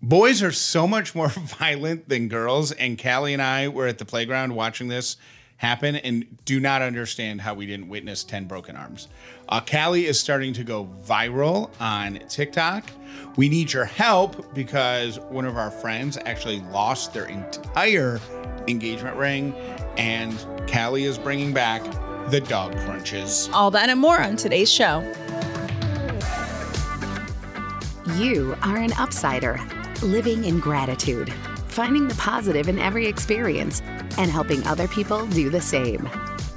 Boys are so much more violent than girls, and Callie and I were at the playground watching this happen and do not understand how we didn't witness 10 broken arms. Uh, Callie is starting to go viral on TikTok. We need your help because one of our friends actually lost their entire engagement ring, and Callie is bringing back the dog crunches. All that and more on today's show. You are an upsider, living in gratitude, finding the positive in every experience, and helping other people do the same.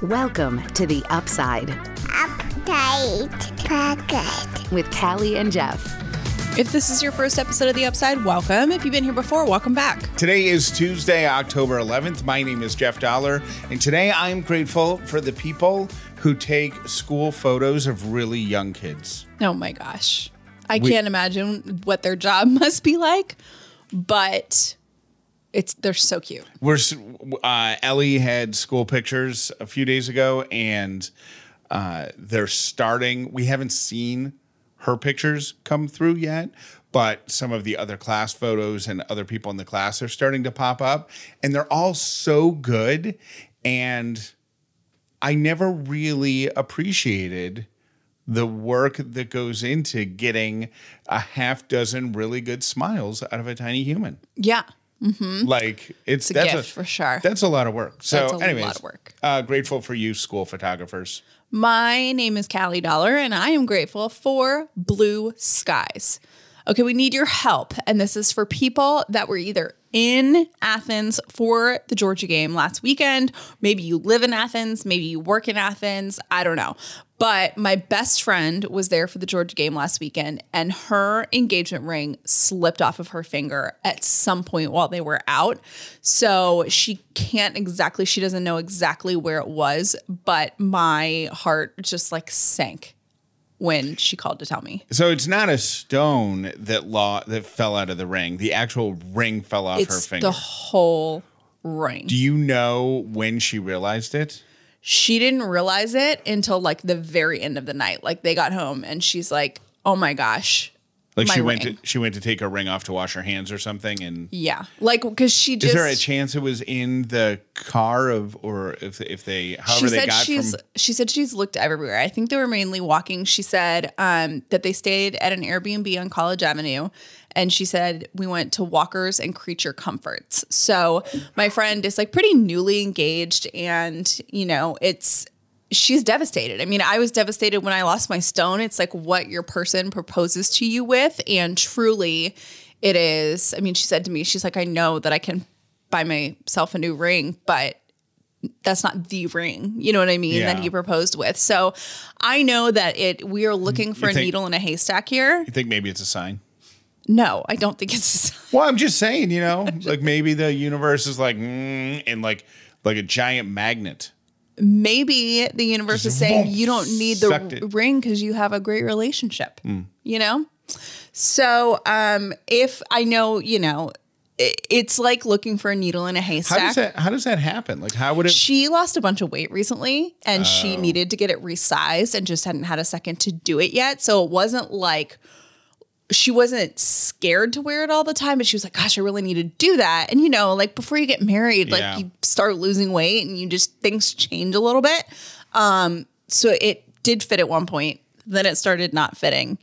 Welcome to the Upside Update Pocket. with Callie and Jeff. If this is your first episode of The Upside, welcome. If you've been here before, welcome back. Today is Tuesday, October 11th. My name is Jeff Dollar, and today I'm grateful for the people who take school photos of really young kids. Oh my gosh. I We- can't imagine what their job must be like, but it's they're so cute. We're uh, Ellie had school pictures a few days ago, and uh, they're starting. We haven't seen her pictures come through yet, but some of the other class photos and other people in the class are starting to pop up, and they're all so good. And I never really appreciated the work that goes into getting a half dozen really good smiles out of a tiny human. Yeah. Like it's, a that's gift for sure. That's a lot of work. So, That's a anyways, lot of work. Uh, grateful for you, school photographers. My name is Callie Dollar, and I am grateful for blue skies. Okay, we need your help. And this is for people that were either in Athens for the Georgia game last weekend. Maybe you live in Athens, maybe you work in Athens. I don't know. But my best friend was there for the Georgia game last weekend, and her engagement ring slipped off of her finger at some point while they were out. So she can't exactly, she doesn't know exactly where it was, but my heart just like sank when she called to tell me. So it's not a stone that law that fell out of the ring. The actual ring fell off her It's finger. the whole ring. Do you know when she realized it? she didn't realize it until like the very end of the night. Like they got home and she's like, "Oh my gosh." Like she went ring. to she went to take her ring off to wash her hands or something and Yeah. Like cuz she just is there a chance it was in the car of or if if they however she they said got she's from she said she's looked everywhere. I think they were mainly walking. She said um, that they stayed at an Airbnb on College Avenue, and she said we went to Walkers and Creature Comforts. So my friend is like pretty newly engaged, and you know it's she's devastated. I mean, I was devastated when I lost my stone. It's like what your person proposes to you with, and truly, it is. I mean, she said to me, she's like, I know that I can buy myself a new ring, but that's not the ring. You know what I mean? That he proposed with. So I know that it we are looking for a think- needle in a haystack here. you think maybe it's a sign? No, I don't think it's Well, I'm just saying, you know, like maybe the universe is like mm, and like like a giant magnet. Maybe the universe is saying you don't need the ring because you have a great relationship. You know? So um if I know, you know, it's like looking for a needle in a How haystack. does that how does that happen? Like how would it She lost a bunch of weight recently and Oh. she needed to get it resized and just hadn't had a second to do it yet. So it wasn't like she wasn't scared to wear it all the time, but she was like, gosh, I really need to do that. And you know, like before you get married, like Yeah. you start losing weight and you just things change a little bit. Um, so it did fit at one point, then it started not fitting.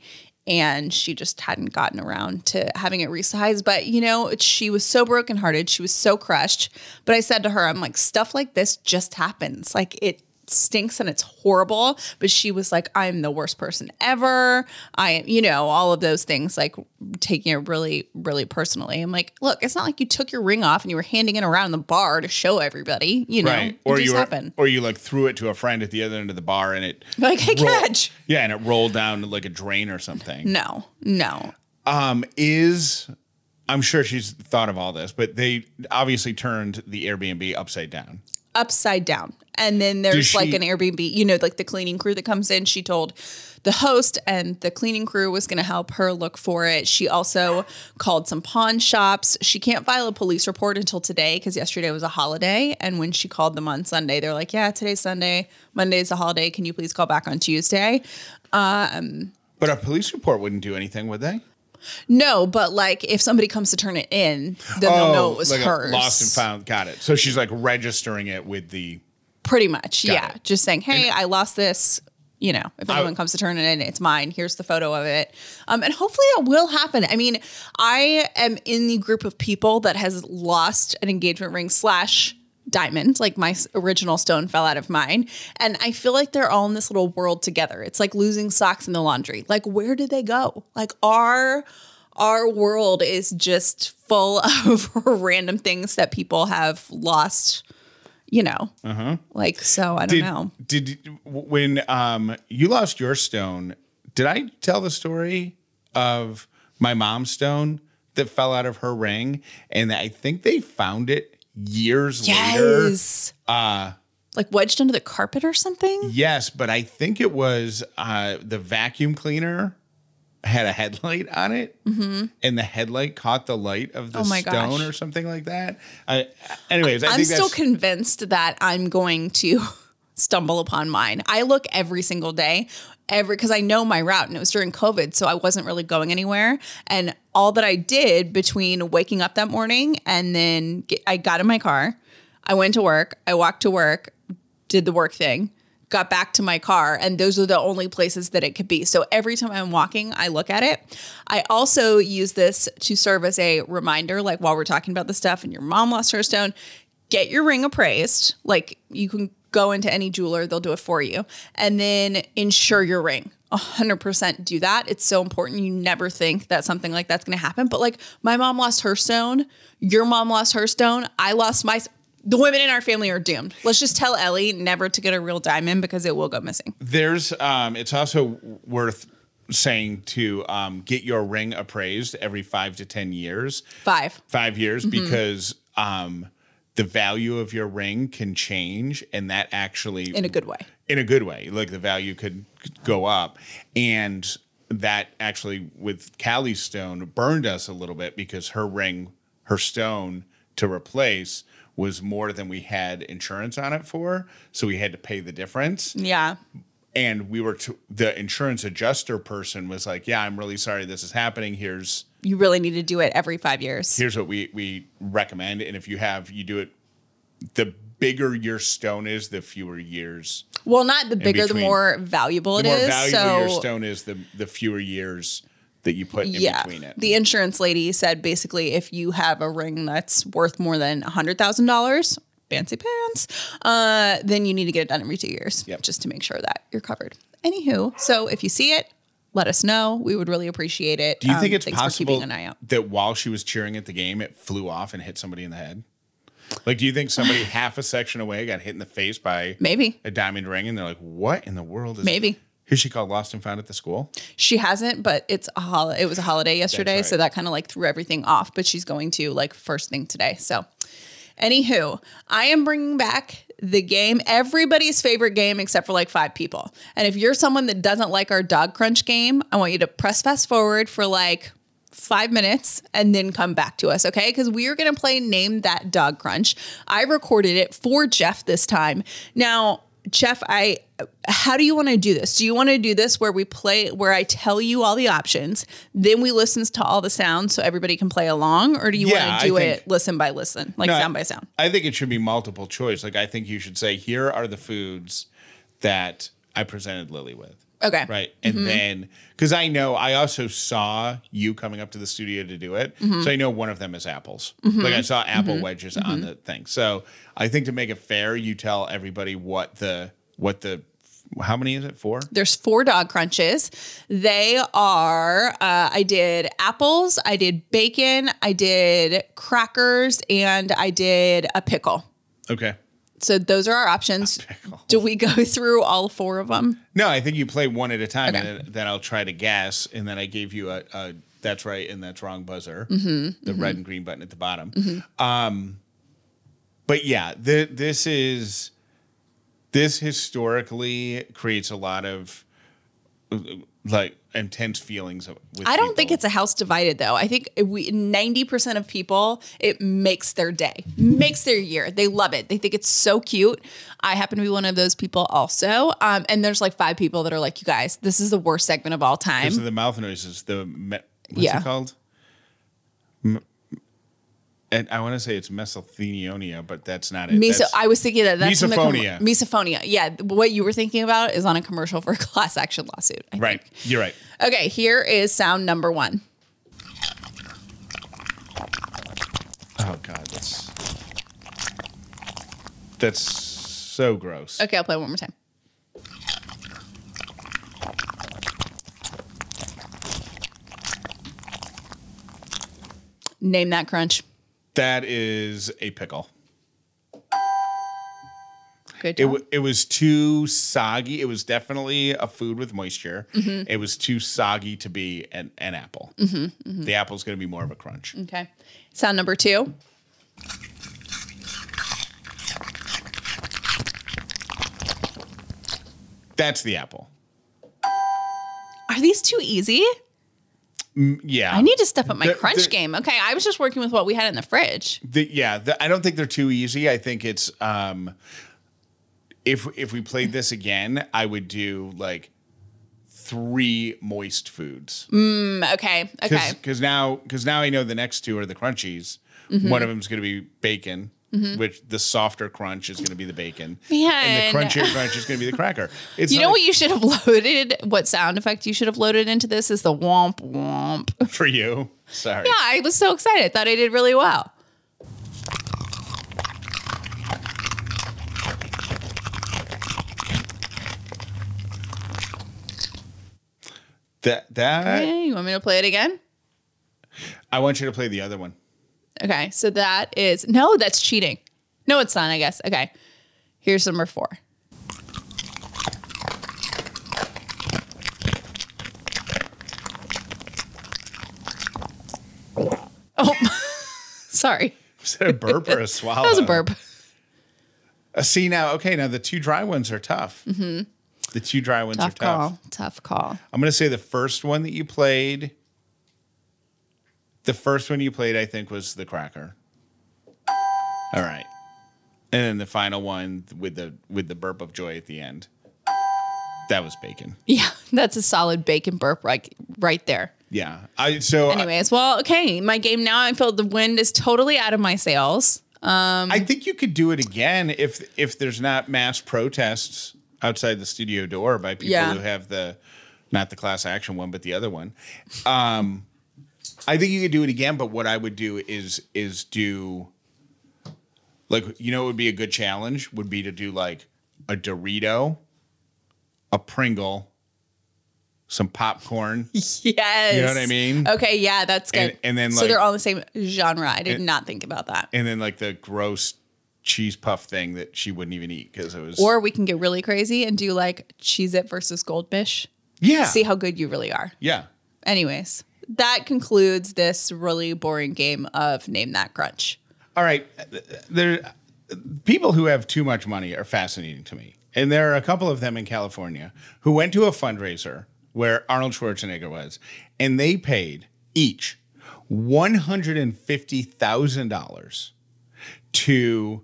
And she just hadn't gotten around to having it resized. But you know, she was so brokenhearted. She was so crushed. But I said to her, I'm like, stuff like this just happens. Like it stinks and it's horrible. But she was like, I'm the worst person ever. I am, you know, all of those things, like taking it really, really personally. I'm like, look, it's not like you took your ring off and you were handing it around the bar to show everybody, you know, right? Or you were, happened. or you like threw it to a friend at the other end of the bar and it Like, hey, rolled- catch. Yeah, and it rolled down like a drain or something. No, no. um, is I'm sure she's thought of all this, but they obviously turned the Airbnb upside down. Upside down. And then there's she- like an Airbnb, you know, like the cleaning crew that comes in. She told the host and the cleaning crew was going to help her look for it. She also called some pawn shops. She can't file a police report until today because yesterday was a holiday. And when she called them on Sunday, they're like, yeah, today's Sunday. Monday's a holiday. Can you please call back on Tuesday? Um, but a police report wouldn't do anything, would they? No, but like if somebody comes to turn it in, then they'll know it was Oh, like hers. lost and found. Got it. So she's like registering it with the. Pretty much, Got yeah. it. Just saying, hey, I lost this. You know, if anyone comes to turn it in, it's mine. Here's the photo of it. Um, and hopefully it will happen. I mean, I am in the group of people that has lost an engagement ring slash diamond. Like my original stone fell out of mine. And I feel like they're all in this little world together. It's like losing socks in the laundry. Like, where did they go? Like, our our world is just full of random things that people have lost you know like so i don't Did, know did when um you lost your stone? Did I tell the story of my mom's stone that fell out of her ring, and I think they found it years later. yes uh like wedged under the carpet or something Yes, but I think it was uh, the vacuum cleaner had a headlight on it, and the headlight caught the light of the Mm-hmm. Oh stone gosh. or something like that. I, anyways, I i'm think still convinced that i'm going to stumble upon mine i look every single day every because i know my route and it was during covid so i wasn't really going anywhere and all that i did between waking up that morning and then get, i got in my car i went to work i walked to work did the work thing, got back to my car, and those are the only places that it could be. So every time I'm walking, I look at it. I also use this to serve as a reminder, like while we're talking about the stuff and your mom lost her stone, get your ring appraised. Like you can go into any jeweler, they'll do it for you, and then insure your ring. 100% do that. It's so important. You never think that something like that's going to happen. But like my mom lost her stone, your mom lost her stone, I lost my the women in our family are doomed. Let's just tell Ellie never to get a real diamond because it will go missing. there's. Um, it's also worth saying to um, get your ring appraised every five to ten years. Five. five years Mm-hmm. because um, the value of your ring can change, and that actually In a good way. In a good way, like the value could go up, and that actually with Callie's stone burned us a little bit because her ring, her stone to replace was more than we had insurance on it for, so we had to pay the difference Yeah. and we were to, the insurance adjuster person was like, "Yeah, I'm really sorry this is happening. Here's You really need to do it every five years. here's what we we recommend and if you have you do it the bigger your stone is the fewer years Well, not the bigger, the more valuable it is. the it more is. valuable so your stone is the the fewer years that you put in yeah, between it the insurance lady said basically if you have a ring that's worth more than a hundred thousand dollars, fancy pants, uh, then you need to get it done every two years, Yep. just to make sure that you're covered. Anywho, so if you see it, let us know. We would really appreciate it. do you think Um, it's possible an eye out? that while she was cheering at the game it flew off and hit somebody in the head like do you think somebody half a section away got hit in the face by Maybe. a diamond ring and they're like what in the world is Maybe. who's she called lost and found at the school She hasn't, but it's a hol- it was a holiday yesterday, right. so that kind of like threw everything off. But she's going to like first thing today. So, anywho, I am bringing back the game, everybody's favorite game except for like five people. And if you're someone that doesn't like our dog crunch game, I want you to press fast forward for like five minutes and then come back to us, okay? Because we are going to play Name That Dog Crunch. I recorded it for Jeff this time. Now, Jeff, I how do you want to do this? Do you want to do this where we play where I tell you all the options, then we listen to all the sounds so everybody can play along, or do you Yeah, want to do think- it listen by listen, like No, sound by sound? I think it should be multiple choice. Like I think you should say, here are the foods that I presented Lily with. Okay. Right. And Mm-hmm. then because I know I also saw you coming up to the studio to do it. Mm-hmm. So I know one of them is apples. Like I saw apple wedges on the thing. So I think to make it fair, you tell everybody what the what the how many is it? Four? There's four dog crunches. They are, uh, I did apples, I did bacon, I did crackers, and I did a pickle. Okay. So those are our options. Do we go through all four of them? No, I think you play one at a time, Okay. and then, I'll try to guess, and then I gave you a, a That's right, and that's wrong buzzer. Mm-hmm, the red and green button at the bottom. Um, but yeah, the, this is this historically creates a lot of like intense feelings. With I don't think it's a house divided though. I think we ninety percent of people it makes their day, makes their year. They love it. They think it's so cute. I happen to be one of those people also. Um, and there's like five people that are like, you guys, this is the worst segment of all time. Because of the mouth noises. The me- what's Yeah. it called? And I want to say it's mesothelioma, but that's not it. Meso- That's- I was thinking that that's the com- Misophonia. misophonia. Yeah, what you were thinking about is on a commercial for a class action lawsuit. I right. think. You're right. Okay, here is sound number one. Oh God, that's that's so gross. Okay, I'll play one more time. Name that crunch. That is a pickle. Good It, job. w- it was too soggy. It was definitely a food with moisture. Mm-hmm. It was too soggy to be an, an apple. Mm-hmm, The apple's going to be more of a crunch. okay. Sound number two. That's the apple. Are these too easy? Yeah. I need to step up my The- crunch the- game. Okay, I was just working with what we had in the fridge. The, yeah, the, I don't think they're too easy. I think it's um, if if we played this again, I would do like three moist foods Mm, okay, okay. because now because now I know the next two are the crunchies. Mm-hmm. One of them is going to be bacon, Mm-hmm. which the softer crunch is going to be the bacon, Man. and the crunchier crunch is going to be the cracker. It's You know like- what you should have loaded? What sound effect you should have loaded into this is the womp womp. for you. Sorry. Yeah, I was so excited. I thought I did really well. That that Okay, you want me to play it again? I want you to play the other one. Okay, so that is no, that's cheating. No, it's not, I guess. Okay. Here's number four. Oh, sorry. Was that a burp or a swallow? That was a burp. Uh, see now, okay, now the two dry ones are tough. Mm-hmm. The two dry ones Tough are tough. call. Tough call. I'm gonna say the first one that you played. The first one you played, I think, was the cracker. All right, and then the final one with the with the burp of joy at the end. That was bacon. Yeah, that's a solid bacon burp right, right there. Yeah. I so I- Anyways, well, okay. My game now, I feel the wind is totally out of my sails. I think you could do it again if if there's not mass protests outside the studio door by people Yeah. who have the not the class action one but the other one. Um, I think you could do it again, but what I would do is is do like you know it would be a good challenge would be to do like a Dorito, a Pringle, some popcorn, Yes. You know what I mean? Okay, yeah, that's good. And- and then, so they're all the same genre. I did not think about that. and then like the gross cheese puff thing that she wouldn't even eat because it was Or we can get really crazy and do like Cheez-It versus Goldfish. yeah See how good you really are. yeah Anyways, that concludes this really boring game of Name That Crunch. all right. There people who have too much money are fascinating to me. And there are a couple of them in california who went to a fundraiser where arnold schwarzenegger was and they paid each $150000 to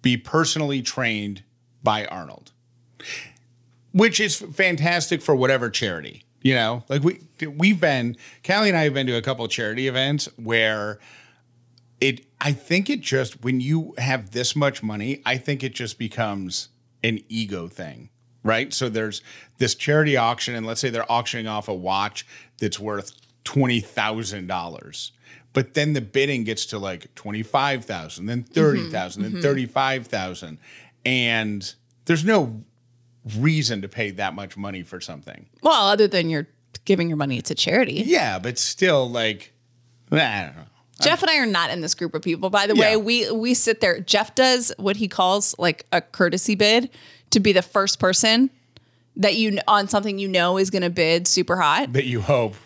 be personally trained by arnold which is fantastic for whatever charity you know like we we've been callie and i have been to a couple charity events where it i think it just when you have this much money i think it just becomes an ego thing right? So there's this charity auction and let's say they're auctioning off a watch that's worth $20000 but then the bidding gets to like 25000 then 30000 then mm-hmm. mm-hmm. 35000 and there's no reason to pay that much money for something Well, other than you're giving your money to charity. yeah but still like i don't know Jeff and I are not in this group of people. By the Yeah. way, we we sit there. Jeff does what he calls like a courtesy bid to be the first person that you on something you know is going to bid super hot. that you hope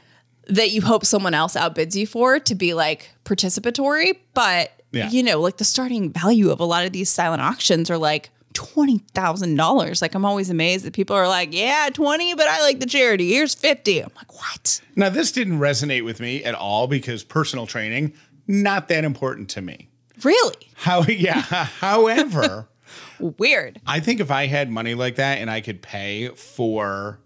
that you hope someone else outbids you for to be like participatory. But, Yeah. you know, like the starting value of a lot of these silent auctions are like, $20,000. Like, I'm always amazed that people are like, yeah, 20, but I like the charity. Here's 50. I'm like, what? Now, this didn't resonate with me at all because personal training, not that important to me. Really? How, yeah. However, Weird. I think if I had money like that and I could pay for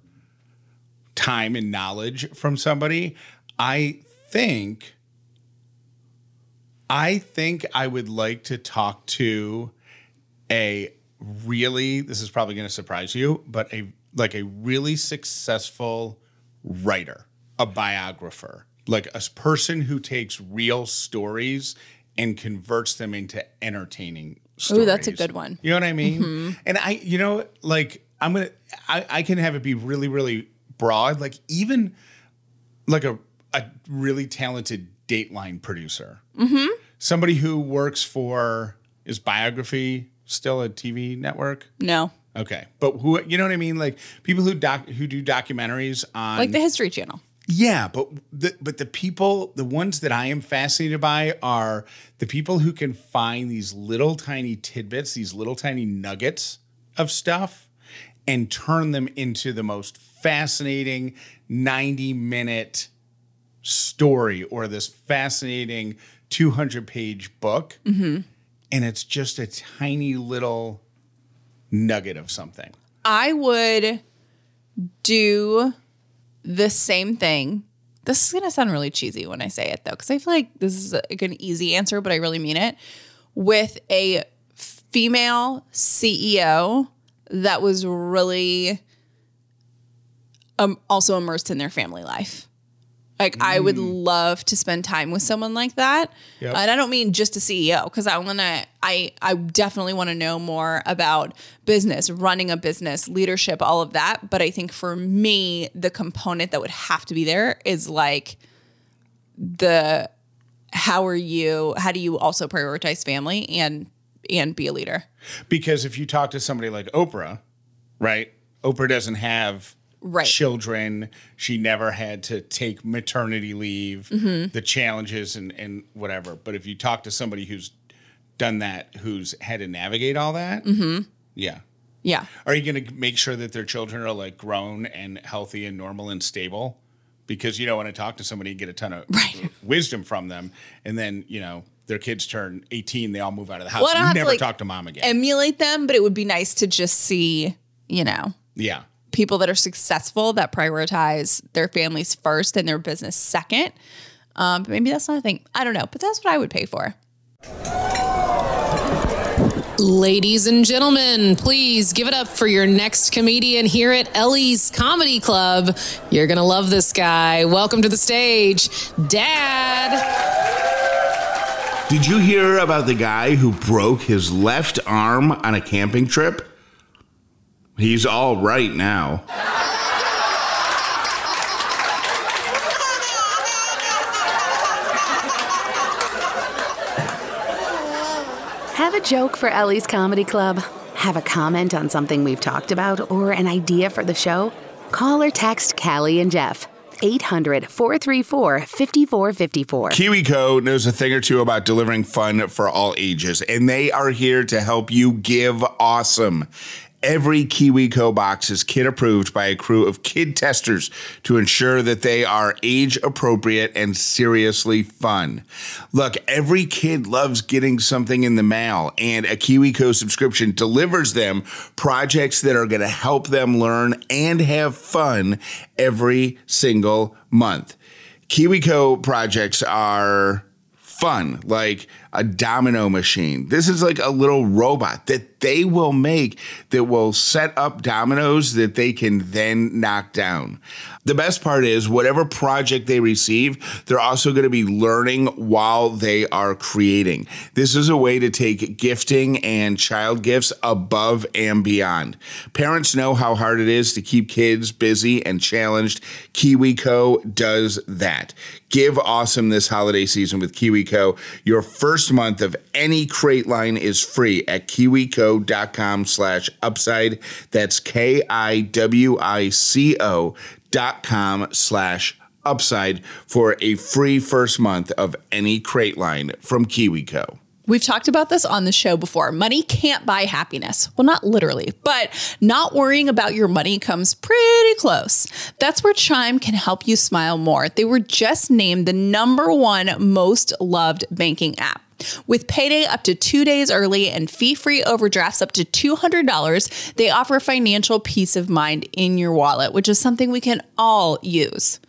time and knowledge from somebody, I think I think I would like to talk to a really this is probably going to surprise you, but a like a really successful writer, a biographer, like a person who takes real stories and converts them into entertaining stories. Ooh, that's a good one. You know what I mean? Mm-hmm. And I, you know, like I'm gonna, I, I can have it be really, really broad. Like even like a a really talented Dateline producer, mm-hmm. somebody who works for is Biography still a TV network? No. Okay, but who you know what I mean? Like people who doc who do documentaries on Like the History Channel. yeah, but the but the people, the ones that I am fascinated by are the people who can find these little tiny tidbits, these little tiny nuggets of stuff and turn them into the most fascinating 90 minute story or this fascinating 200 page book. Mm-hmm. And it's just a tiny little nugget of something. I would do the same thing. This is gonna sound really cheesy when I say it though, because I feel like this is like an easy answer, but I really mean it. With a female CEO that was really um, also immersed in their family life. Like I would mm. love to spend time with someone like that. Yep. And I don't mean just a CEO because I want to I I definitely want to know more about business, running a business, leadership, all of that, but I think for me the component that would have to be there is like the how are you how do you also prioritize family and and be a leader? Because if you talk to somebody like Oprah, right? Oprah doesn't have Right. children. She never had to take maternity leave, Mm-hmm. the challenges and, and whatever. But if you talk to somebody who's done that, who's had to navigate all that, Mm-hmm. yeah. Yeah. Are you going to make sure that their children are like grown and healthy and normal and stable? Because you don't want to talk to somebody and get a ton of Right. wisdom from them, and then you know their kids turn eighteen, they all move out of the house. Well, you have to, never like, talk to mom again. Emulate them, but it would be nice to just see, you know, yeah. People that are successful that prioritize their families first and their business second. Um, but maybe that's not a thing. I don't know, but that's what I would pay for. Ladies and gentlemen, please give it up for your next comedian here at Ellie's Comedy Club. You're going to love this guy. Welcome to the stage, Dad. Did you hear about the guy who broke his left arm on a camping trip? He's all right now. Have a joke for Ellie's Comedy Club? Have a comment on something we've talked about or an idea for the show? Call or text Callie and Jeff. 800 434 5454. KiwiCo knows a thing or two about delivering fun for all ages, and they are here to help you give awesome. Every KiwiCo box is kid approved by a crew of kid testers to ensure that they are age appropriate and seriously fun. Look, every kid loves getting something in the mail, and a KiwiCo subscription delivers them projects that are going to help them learn and have fun every single month. KiwiCo projects are fun, like a domino machine. This is like a little robot that they will make that will set up dominoes that they can then knock down. The best part is, whatever project they receive, they're also going to be learning while they are creating. This is a way to take gifting and child gifts above and beyond. Parents know how hard it is to keep kids busy and challenged. KiwiCo does that. Give awesome this holiday season with KiwiCo. Your first month of any crate line is free at kiwico.com slash upside. That's K-I-W-I-C-O dot com slash UPSIDE for a free first month of any crate line from KiwiCo. We've talked about this on the show before. Money can't buy happiness. Well, not literally, but not worrying about your money comes pretty close. That's where Chime can help you smile more. They were just named the number one most loved banking app. With payday up to two days early and fee free overdrafts up to $200, they offer financial peace of mind in your wallet, which is something we can all use.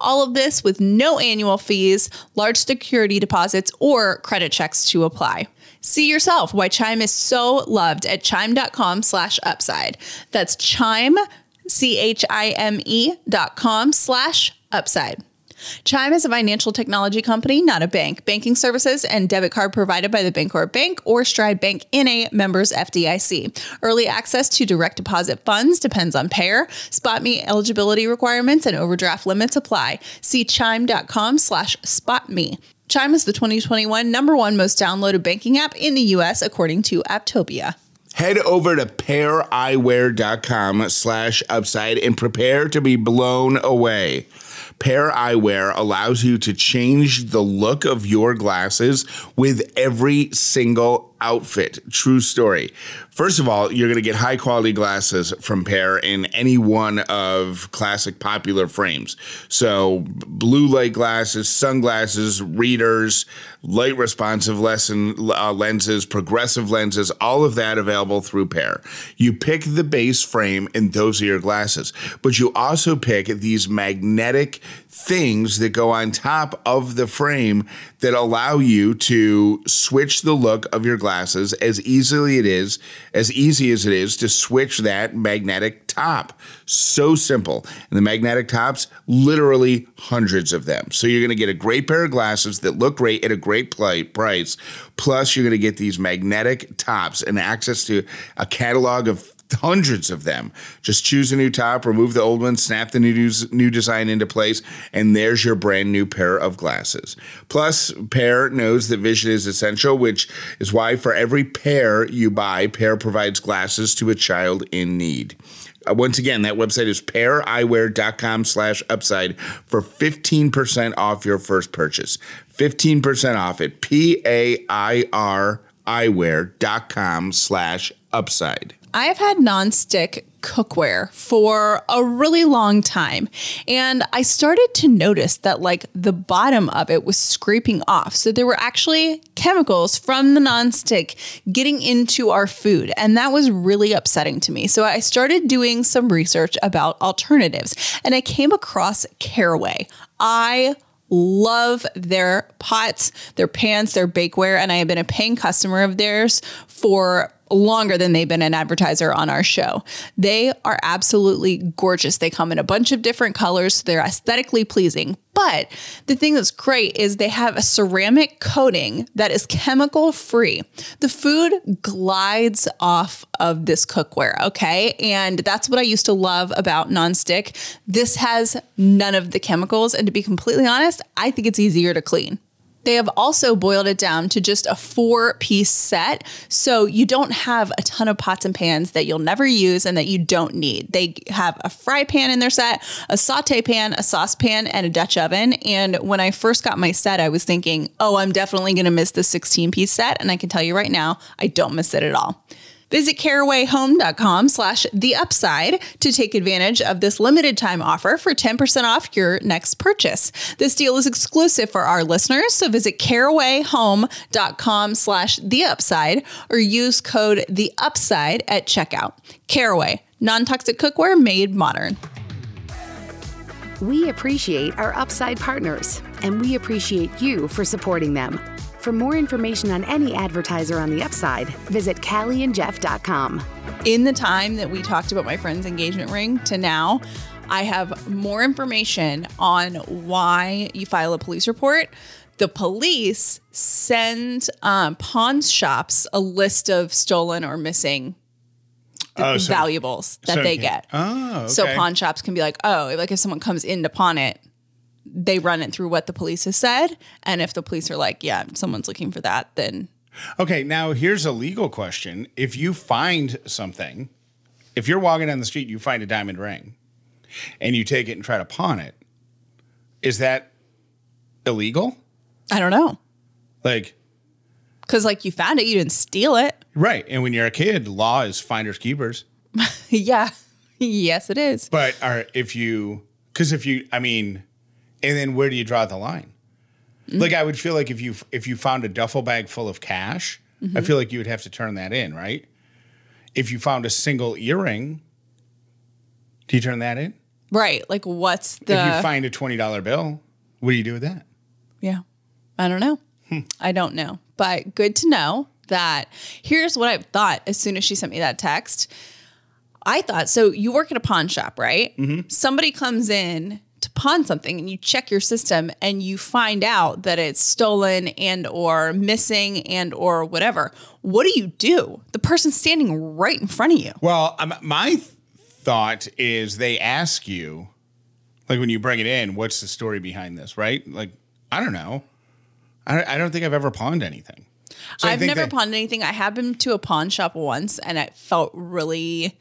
All of this with no annual fees, large security deposits, or credit checks to apply. See yourself why Chime is so loved at chime.com slash upside. That's chime, C H I M E dot com slash upside. Chime is a financial technology company, not a bank. Banking services and debit card provided by the Bancorp Bank or Stride Bank in a members FDIC. Early access to direct deposit funds depends on payer. SpotMe eligibility requirements and overdraft limits apply. See chime.com slash spotme. Chime is the 2021 number one most downloaded banking app in the U.S. according to Apptopia. Head over to paireyewear.com slash upside and prepare to be blown away. Pair Eyewear allows you to change the look of your glasses with every single outfit. True story. First of all, you're going to get high quality glasses from Pair in any one of classic popular frames. So, blue light glasses, sunglasses, readers, light responsive lesson, uh, lenses, progressive lenses, all of that available through Pair. You pick the base frame, and those are your glasses. But you also pick these magnetic things that go on top of the frame that allow you to switch the look of your glasses as easily it is as easy as it is to switch that magnetic top. So simple. And the magnetic tops literally hundreds of them. So you're going to get a great pair of glasses that look great at a great price. Plus you're going to get these magnetic tops and access to a catalog of hundreds of them. Just choose a new top, remove the old one, snap the new new design into place, and there's your brand new pair of glasses. Plus, Pair knows that vision is essential, which is why for every pair you buy, Pair provides glasses to a child in need. Uh, once again, that website is paireyewear.com slash upside for 15% off your first purchase. 15% off at P-A-I-R eyewear.com slash upside. I have had nonstick cookware for a really long time. And I started to notice that like the bottom of it was scraping off. So there were actually chemicals from the nonstick getting into our food. And that was really upsetting to me. So I started doing some research about alternatives and I came across Caraway. I love their pots, their pans, their bakeware, and I have been a paying customer of theirs for longer than they've been an advertiser on our show. They are absolutely gorgeous. They come in a bunch of different colors, so they're aesthetically pleasing. But the thing that's great is they have a ceramic coating that is chemical free. The food glides off of this cookware, okay? And that's what I used to love about nonstick. This has none of the chemicals. And to be completely honest, I think it's easier to clean. They have also boiled it down to just a four piece set. So you don't have a ton of pots and pans that you'll never use and that you don't need. They have a fry pan in their set, a saute pan, a saucepan, and a Dutch oven. And when I first got my set, I was thinking, oh, I'm definitely going to miss the 16 piece set. And I can tell you right now, I don't miss it at all. Visit carawayhome.com slash the upside to take advantage of this limited time offer for 10% off your next purchase. This deal is exclusive for our listeners, so visit carawayhome.com slash the upside or use code the upside at checkout. Caraway, non-toxic cookware made modern. We appreciate our upside partners, and we appreciate you for supporting them. For more information on any advertiser on the upside, visit CallieandJeff.com. In the time that we talked about my friend's engagement ring to now, I have more information on why you file a police report. The police send um, pawn shops a list of stolen or missing Oh, so- valuables that so they can- get. Oh, okay. So pawn shops can be like, oh, like if someone comes in to pawn it, they run it through what the police has said. And if the police are like, yeah, someone's looking for that, then Okay, now here's a legal question. If you find something, if you're walking down the street, you find a diamond ring and you take it and try to pawn it, is that illegal? I don't know. Like, Because, like, you found it, you didn't steal it. right. And when you're a kid, law is finders keepers. yeah. yes, it is. But are if you because if you I mean, and then where do you draw the line? Like I would feel like if you if you found a duffel bag full of cash, I feel like you would have to turn that in, right? If you found a single earring, do you turn that in? Right. Like, what's the. if you find a twenty dollar bill, what do you do with that? Yeah. I don't know. Hmm. I don't know. But good to know that here's what I thought as soon as she sent me that text. I thought, so you work at a pawn shop, right? Mm-hmm. Somebody comes in to pawn something and you check your system and you find out that it's stolen and or missing and or whatever. What do you do? The person's standing right in front of you. Well, um, my th- thought is they ask you, like when you bring it in, what's the story behind this, right? Like, I don't know. I don't, I don't think I've ever pawned anything. So I've never pawned anything. I have been to a pawn shop once and it felt really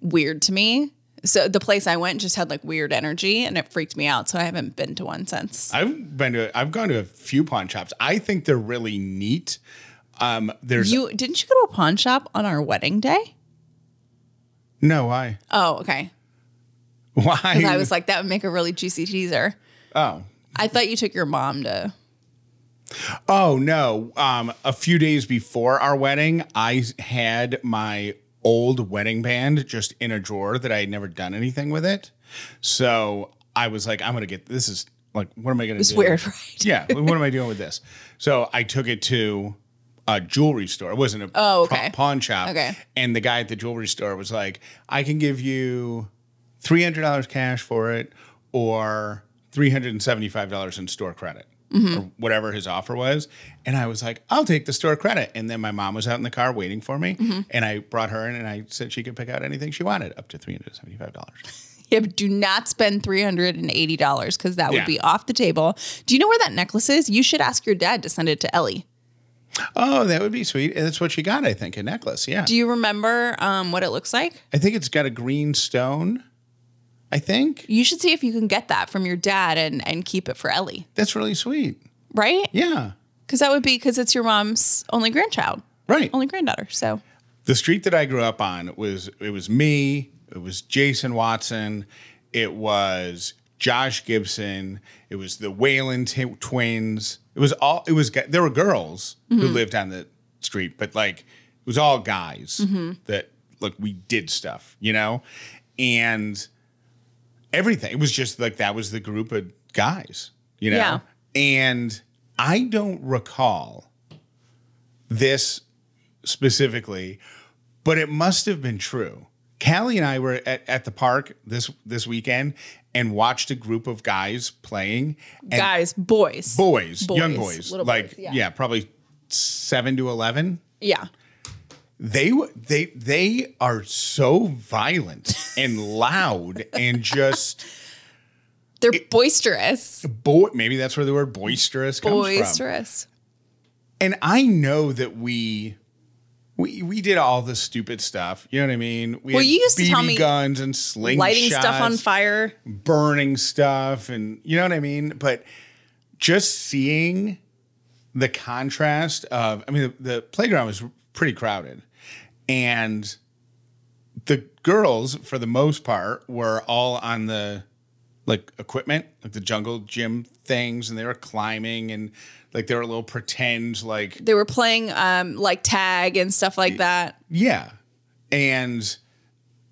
weird to me. So the place I went just had like weird energy and it freaked me out. So I haven't been to one since. I've been to, I've gone to a few pawn shops. I think they're really neat. Um, there's You didn't you go to a pawn shop on our wedding day? no why Oh, okay. why Because I was like, that would make a really juicy teaser. oh I thought you took your mom to. oh no. Um, a few days before our wedding, I had my old wedding band just in a drawer that I had never done anything with it. So I was like, I'm gonna get this is like, what am I gonna It's do? weird, right? yeah. What am I doing with this? So I took it to a jewelry store. It wasn't a Oh, okay. pawn shop. Okay. And the guy at the jewelry store was like, I can give you three hundred dollars cash for it, or three hundred and seventy-five dollars in store credit. Mm-hmm. Or whatever his offer was. And I was like, I'll take the store credit. And then my mom was out in the car waiting for me. Mm-hmm. And I brought her in and I said she could pick out anything she wanted up to $375. Yeah, but do not spend $380 because that would Yeah. be off the table. Do you know where that necklace is? You should ask your dad to send it to Ellie. Oh, that would be sweet. And that's what she got, I think, a necklace. Yeah. Do you remember um, what it looks like? I think it's got a green stone. I think You should see if you can get that from your dad and, and keep it for Ellie, that's really sweet. right? Yeah. Because that would be because it's your mom's only grandchild, Right. only granddaughter. So the street that I grew up on was it was me, it was Jason Watson, it was Josh Gibson, it was the Whalen t- twins. It was all it was there were girls who mm-hmm. lived on the street, but like it was all guys mm-hmm. that look we did stuff, you know? And everything. It was just like that was the group of guys, you know? Yeah. And I don't recall this specifically, but it must have been true. Callie and I were at, at the park this this weekend and watched a group of guys playing. And guys, boys, boys, Boys, young boys, little like boys, yeah. yeah. probably seven to eleven. yeah, They they they are so violent and loud and just they're boisterous, boy. Maybe that's where the word boisterous comes from. boisterous. and I know that we we we did all the stupid stuff. You know what I mean? We Well, had you used to BB tell me guns and slingshots, Lighting stuff on fire. burning stuff, and you know what I mean. But just seeing the contrast of, I mean, the, the playground was pretty crowded, and the girls, for the most part, were all on the like equipment, like the jungle gym things, and they were climbing and like they were a little pretend like They were playing um, like tag and stuff like that. yeah. And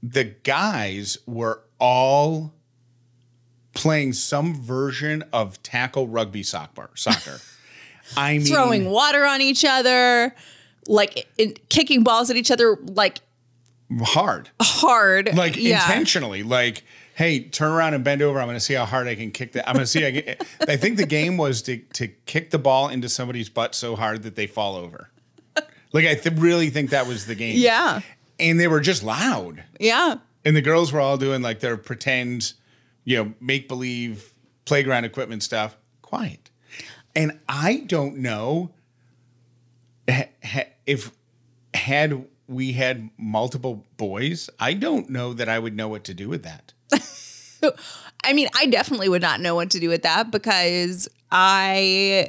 the guys were all playing some version of tackle rugby soccer. Soccer. I mean, throwing water on each other, like in, kicking balls at each other, like hard, hard, like yeah. intentionally. Like, hey, turn around and bend over. I'm going to see how hard I can kick that. I'm going to see. I, get, I think the game was to to kick the ball into somebody's butt so hard that they fall over. Like, I th- really think that was the game. Yeah, and they were just loud. yeah. And the girls were all doing like their pretend, you know, make believe playground equipment stuff. Quiet. And I don't know ha- ha- if had we had multiple boys, I don't know that I would know what to do with that. I mean, I definitely would not know what to do with that because I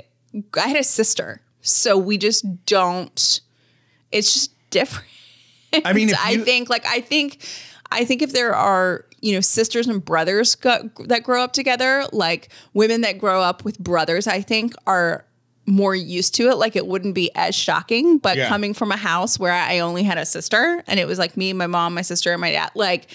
I had a sister. So we just don't it's just different. I mean, if I think like I think I think if there are, you know, sisters and brothers go, that grow up together, like women that grow up with brothers, I think are more used to it. Like it wouldn't be as shocking. But Yeah. coming from a house where I only had a sister and it was like me, my mom, my sister, and my dad, like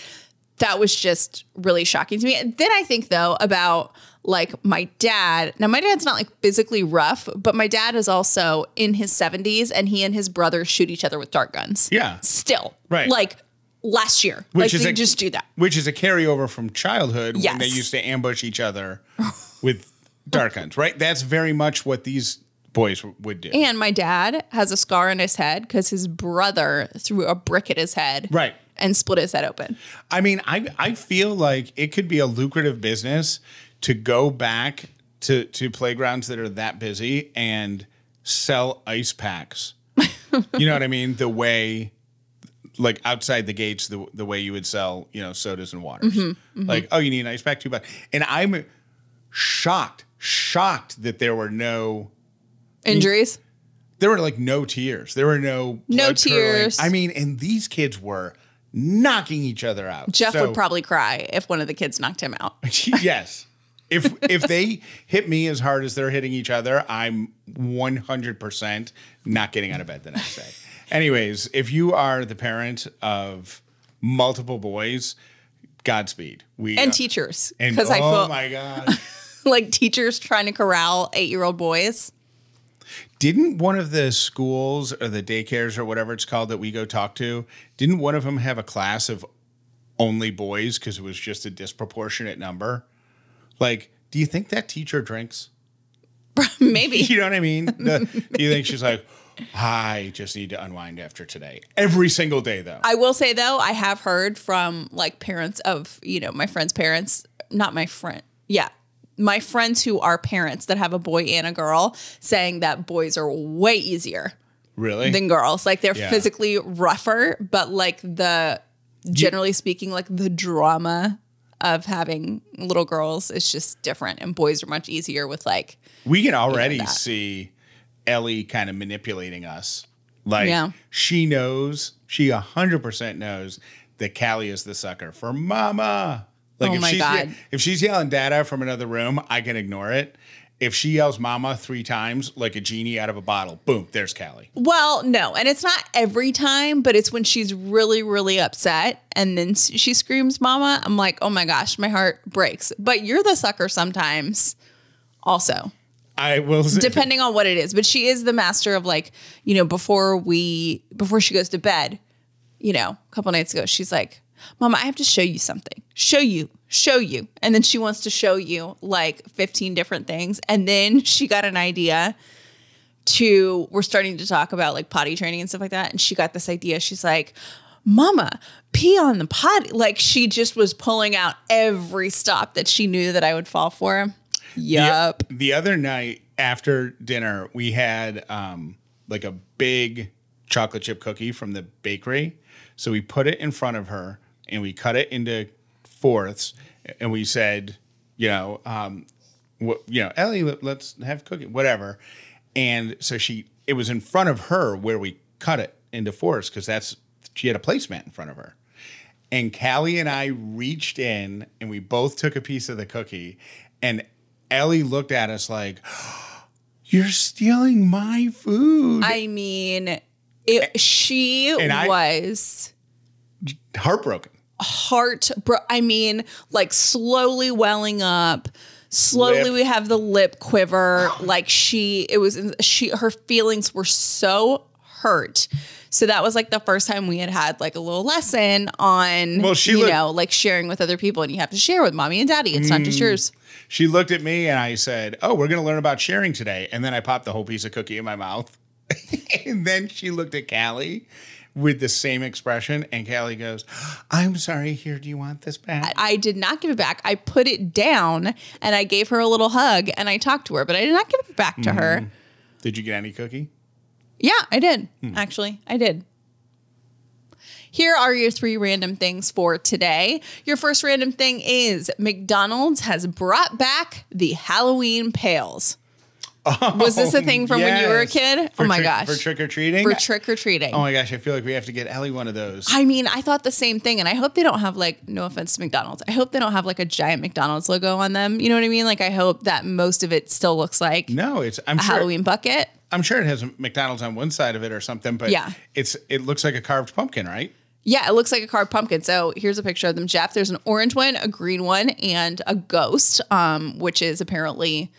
that was just really shocking to me. And then I think though about like my dad. Now my dad's not like physically rough, but my dad is also in his 70s and he and his brother shoot each other with dart guns. Yeah. Still. Right. Like last year. Which like is they a- just do that. which is a carryover from childhood when they used to ambush each other with dart guns, right? That's very much what these boys would do. And my dad has a scar on his head because his brother threw a brick at his head. Right. And split his head open. I mean, I I feel like it could be a lucrative business to go back to to playgrounds that are that busy and sell ice packs. you know what I mean? The way like outside the gates the the way you would sell, you know, sodas and waters. Mm-hmm, mm-hmm. Like, oh, you need an ice pack too bad. And I'm shocked, shocked that there were no Injuries. there were like no tears. There were no No tears. I mean, and these kids were knocking each other out. Jeff So- would probably cry if one of the kids knocked him out. yes. If if they hit me as hard as they're hitting each other, I'm 100% not getting out of bed the next day. Anyways, if you are the parent of multiple boys, Godspeed. We And uh, teachers. and Because oh I feel my god. like teachers trying to corral eight year old boys. Didn't one of the schools or the daycares or whatever it's called that we go talk to, didn't one of them have a class of only boys because it was just a disproportionate number? Like, do you think that teacher drinks? Maybe. You know what I mean? The- do you think she's like, I just need to unwind after today? Every single day, though. I will say though, I have heard from like parents of, you know, my friends' parents, not my friend. Yeah. My friends who are parents that have a boy and a girl saying that boys are way easier really? than girls. Like they're Yeah. physically rougher, but like the generally speaking, like the drama of having little girls is just different. And boys are much easier with like we can already that. see Ellie kind of manipulating us. Like, Yeah. she knows, she 100% knows that Callie is the sucker for mama. Like, Oh if, my she's, God. if she's yelling dada from another room, I can ignore it. If she yells mama three times like a genie out of a bottle, boom, there's Callie. Well, no, and it's not every time, but it's when she's really, really upset and then she screams "Mama." I'm like, oh my gosh, my heart breaks. But you're the sucker sometimes, also, I will say, depending on what it is. But she is the master of like, you know, before we before she goes to bed, you know, a couple nights ago, she's like, "Mama, I have to show you something. Show you." Show you. And then she wants to show you like 15 different things. And then she got an idea to we're starting to talk about like potty training and stuff like that and she got this idea she's like mama pee on the potty like she just was pulling out every stop that she knew that i would fall for yup The, the other night after dinner, we had um, like a big chocolate chip cookie from the bakery. So we put it in front of her and we cut it into fourths and we said, you know, um, what, you know, Ellie, let, let's have cookie, whatever. And so she, it was in front of her where we cut it into fourths because that's, she had a placemat in front of her. And Callie and I reached in and we both took a piece of the cookie. And Ellie looked at us like, You're stealing my food. i mean it, she And I- was Heartbroken. Heart bro i mean like slowly welling up slowly Lip. we have the lip quiver like she it was she her feelings were so hurt so that was like the first time we had had like a little lesson on Well, she you looked- know like sharing with other people and you have to share with mommy and daddy it's not just Mm. yours She looked at me and I said, Oh, we're going to learn about sharing today. And then I popped the whole piece of cookie in my mouth. and then she looked at Callie with the same expression. And Callie goes, I'm sorry. Here, do you want this back? I did not give it back. I put it down and I gave her a little hug and I talked to her, but I did not give it back to her. Did you get any cookie? Yeah, I did. Hmm. Actually, I did. Here are your three random things for today. Your first random thing is McDonald's has brought back the Halloween pails. Was this a thing from when you were a kid? For oh my trick- gosh. For trick or treating? For trick or treating. Oh my gosh, I feel like we have to get Ellie one of those. I mean, I thought the same thing, and I hope they don't have like, no offense to McDonald's, I hope they don't have like a giant McDonald's logo on them. You know what I mean? Like, I hope that most of it still looks like no, it's I'm a sure Halloween bucket. I'm sure it has a McDonald's on one side of it or something, but Yeah. it's it looks like a carved pumpkin, right? Yeah, it looks like a carved pumpkin. So here's a picture of them, Jeff. There's an orange one, a green one, and a ghost, um, which is apparently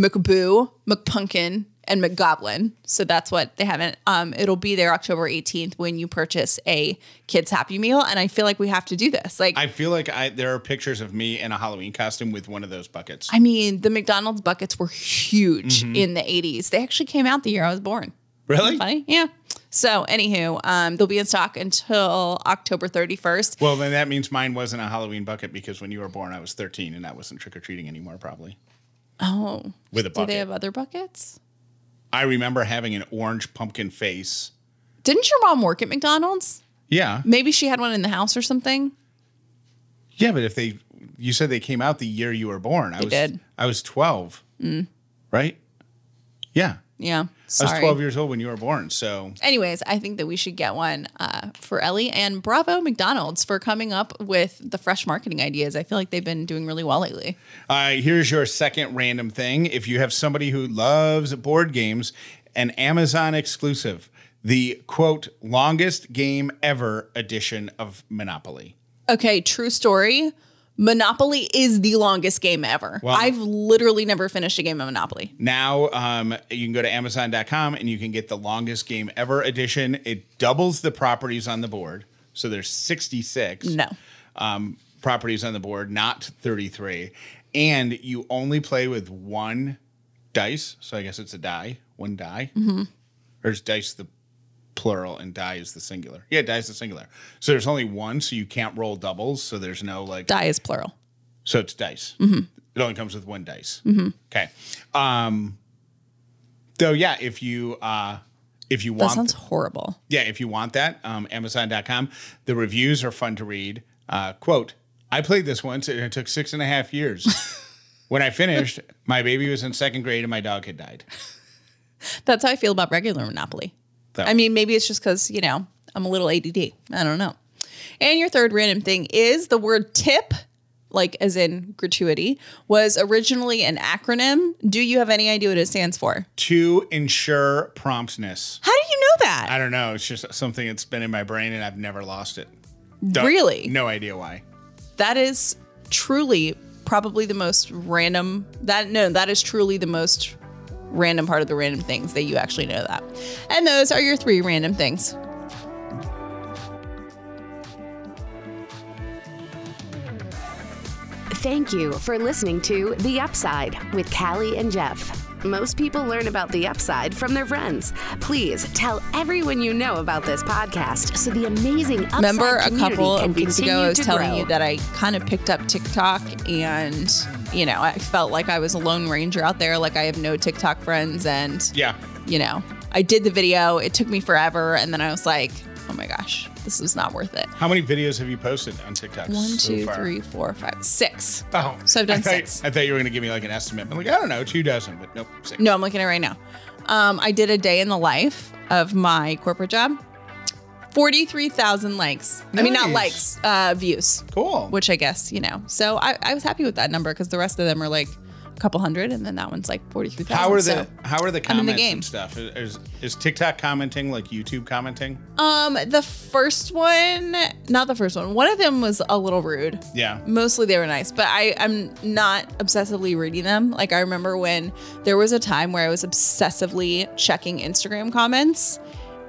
McBoo, McPumpkin, and McGoblin. So that's what they haven't. Um, it'll be there October 18th when you purchase a kids Happy Meal, and I feel like we have to do this. Like, I feel like I there are pictures of me in a Halloween costume with one of those buckets. I mean, the McDonald's buckets were huge Mm-hmm. in the 80s. They actually came out the year I was born. really? Funny? Yeah. So, anywho, um, they'll be in stock until October 31st. Well, then that means mine wasn't a Halloween bucket because when you were born, I was 13 and I wasn't trick or treating anymore, probably. Oh. With a Do bucket. they have other buckets? I remember having an orange pumpkin face. Didn't your mom work at McDonald's? Yeah. Maybe she had one in the house or something. Yeah, but if they, you said they came out the year you were born. I was, did. Mm. I was 12. Right? Yeah. Yeah. I was 12 years old when you were born. So Anyways, I think that we should get one uh, for Ellie and bravo McDonald's for coming up with the fresh marketing ideas. I feel like they've been doing really well lately. Uh, here's your second random thing. If you have somebody who loves board games, an Amazon exclusive, the quote, longest game ever edition of Monopoly. Okay, true story. Monopoly is the longest game ever. Well- I've literally never finished a game of Monopoly. Now um, you can go to Amazon.com and you can get the longest game ever edition. It doubles the properties on the board. So there's 66 No. um, properties on the board, not 33. And you only play with one dice. So I guess it's a die, one die. Mm-hmm. Or is dice the plural and die is the singular? Yeah, die is the singular. So there's only one, so you can't roll doubles. So there's no like. Die is plural. So it's dice. Mm-hmm. It only comes with one dice. Okay. Um, though, yeah, if you uh, if you want That sounds horrible. yeah, if you want that, um, Amazon.com. The reviews are fun to read. Uh, quote: I played this once and it took six and a half years. when I finished, my baby was in second grade and my dog had died. That's how I feel about regular Monopoly. I mean, maybe it's just because, you know, I'm a little ADD. I don't know. And your third random thing is the word tip, like as in gratuity, was originally an acronym. Do you have any idea what it stands for? To ensure promptness. How do you know that? I don't know. It's just something that's been in my brain and I've never lost it. Don't- Really? No idea why. that is truly probably the most random that no that is truly the most random part of the random things that you actually know that and those are your three random things Thank you for listening to The Upside with Callie and Jeff. Most people learn about the upside from their friends. Please tell everyone you know about this podcast so the amazing upside remember a couple of weeks ago i was telling grow. you that i kind of picked up tiktok and you know i felt like i was a lone ranger out there like i have no tiktok friends and Yeah. you know i did the video it took me forever and then i was like oh my gosh this is not worth it How many videos have you posted on TikTok? one so two far? three four five six Oh, So I've done I thought, six. I thought you were going to give me like an estimate. I'm like, I don't know, two dozen, but nope, six. No, I'm looking at it right now. Um, I did a day in the life of my corporate job. 43,000 likes. I mean, not likes, uh, views, Cool. which I guess, you know. So I, I was happy with that number because the rest of them are like couple hundred and then that one's like 43,000. how are the So, how are the in the comments game. and stuff? Is, is TikTok commenting like YouTube commenting? um, the first one, not the first one, one of them was a little rude. Yeah. mostly they were nice but i i'm not obsessively reading them like i remember when there was a time where i was obsessively checking instagram comments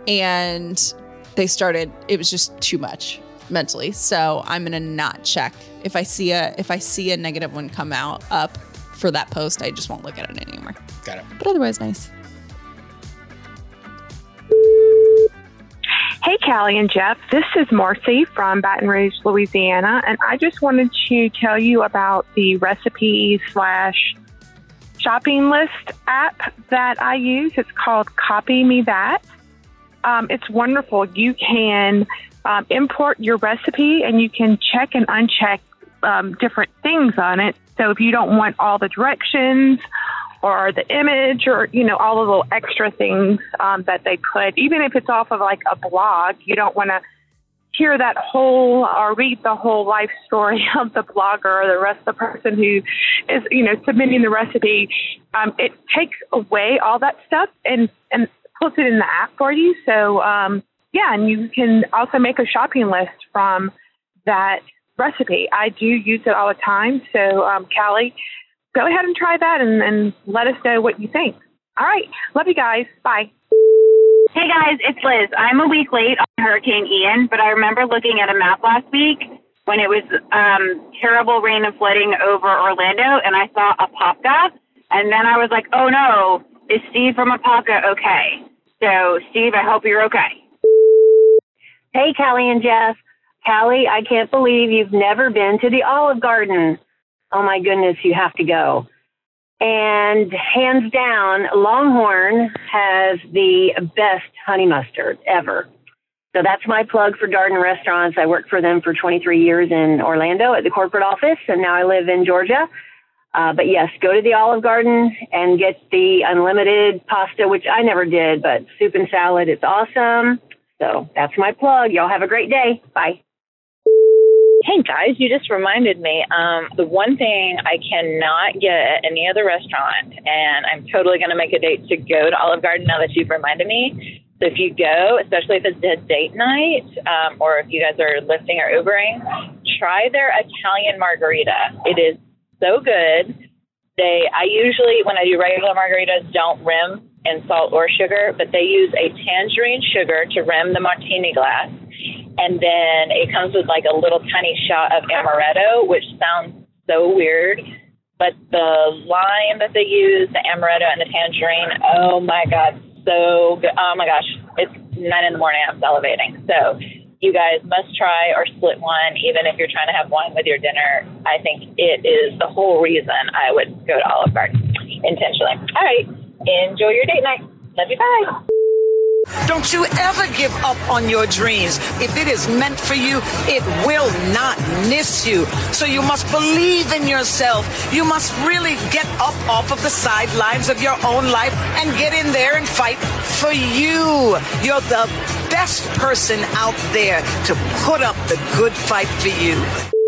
and they started it was just too much mentally so i'm gonna not check if i see a if i see a negative one come out up for that post i just won't look at it anymore Got it. but otherwise nice Hey, Callie and Jeff. This is Marcy from Baton Rouge, Louisiana, and I just wanted to tell you about the recipe slash shopping list app that I use. It's called Copy Me That. um, it's wonderful. You can um, import your recipe and you can check and uncheck um, different things on it. So if you don't want all the directions or the image or you know all the little extra things um, that they put, even if it's off of like a blog, you don't want to hear that whole or read the whole life story of the blogger or the rest of the person who is you know submitting the recipe. Um, it takes away all that stuff and and puts it in the app for you. So um, yeah, and you can also make a shopping list from that recipe. I do use it all the time. So um, Callie, go ahead and try that and, and let us know what you think. All right, love you guys. Bye. Hey guys, it's Liz. I'm a week late on Hurricane Ian, but I remember looking at a map last week when it was um, terrible rain and flooding over Orlando, and I saw Apopka, and then I was like, oh no, is Steve from Apopka okay? So, Steve, I hope you're okay. Hey, Callie and Jeff. Callie, I can't believe you've never been to the Olive Garden. Oh my goodness, you have to go. And hands down, Longhorn has the best honey mustard ever. So that's my plug for Darden Restaurants. I worked for them for 23 years in Orlando at the corporate office, and now I live in Georgia. Uh, but yes, go to the Olive Garden and get the unlimited pasta, which I never did, but soup and salad. It's awesome. So that's my plug. Y'all have a great day. Bye. Hey guys, you just reminded me. Um, the one thing I cannot get at any other restaurant, and I'm totally going to make a date to go to Olive Garden now that you've reminded me. So if you go, especially if it's a date night, um, or if you guys are Lyfting or Ubering, try their Italian margarita. It is so good. They, I usually when I do regular margaritas, don't rim in salt or sugar, but they use a tangerine sugar to rim the martini glass and then it comes with like a little tiny shot of amaretto, which sounds so weird. But the lime that they use, the amaretto and the tangerine, oh my God, so good. Oh my gosh, it's nine in the morning. I'm salivating. So you guys must try or split one, even if you're trying to have wine with your dinner. I think it is the whole reason I would go to Olive Garden intentionally. All right, enjoy your date night. Love you. Bye. Don't you ever give up on your dreams. If it is meant for you, it will not miss you. So you must believe in yourself. You must really get up off of the sidelines of your own life and get in there and fight for you. You're the best person out there to put up the good fight for you.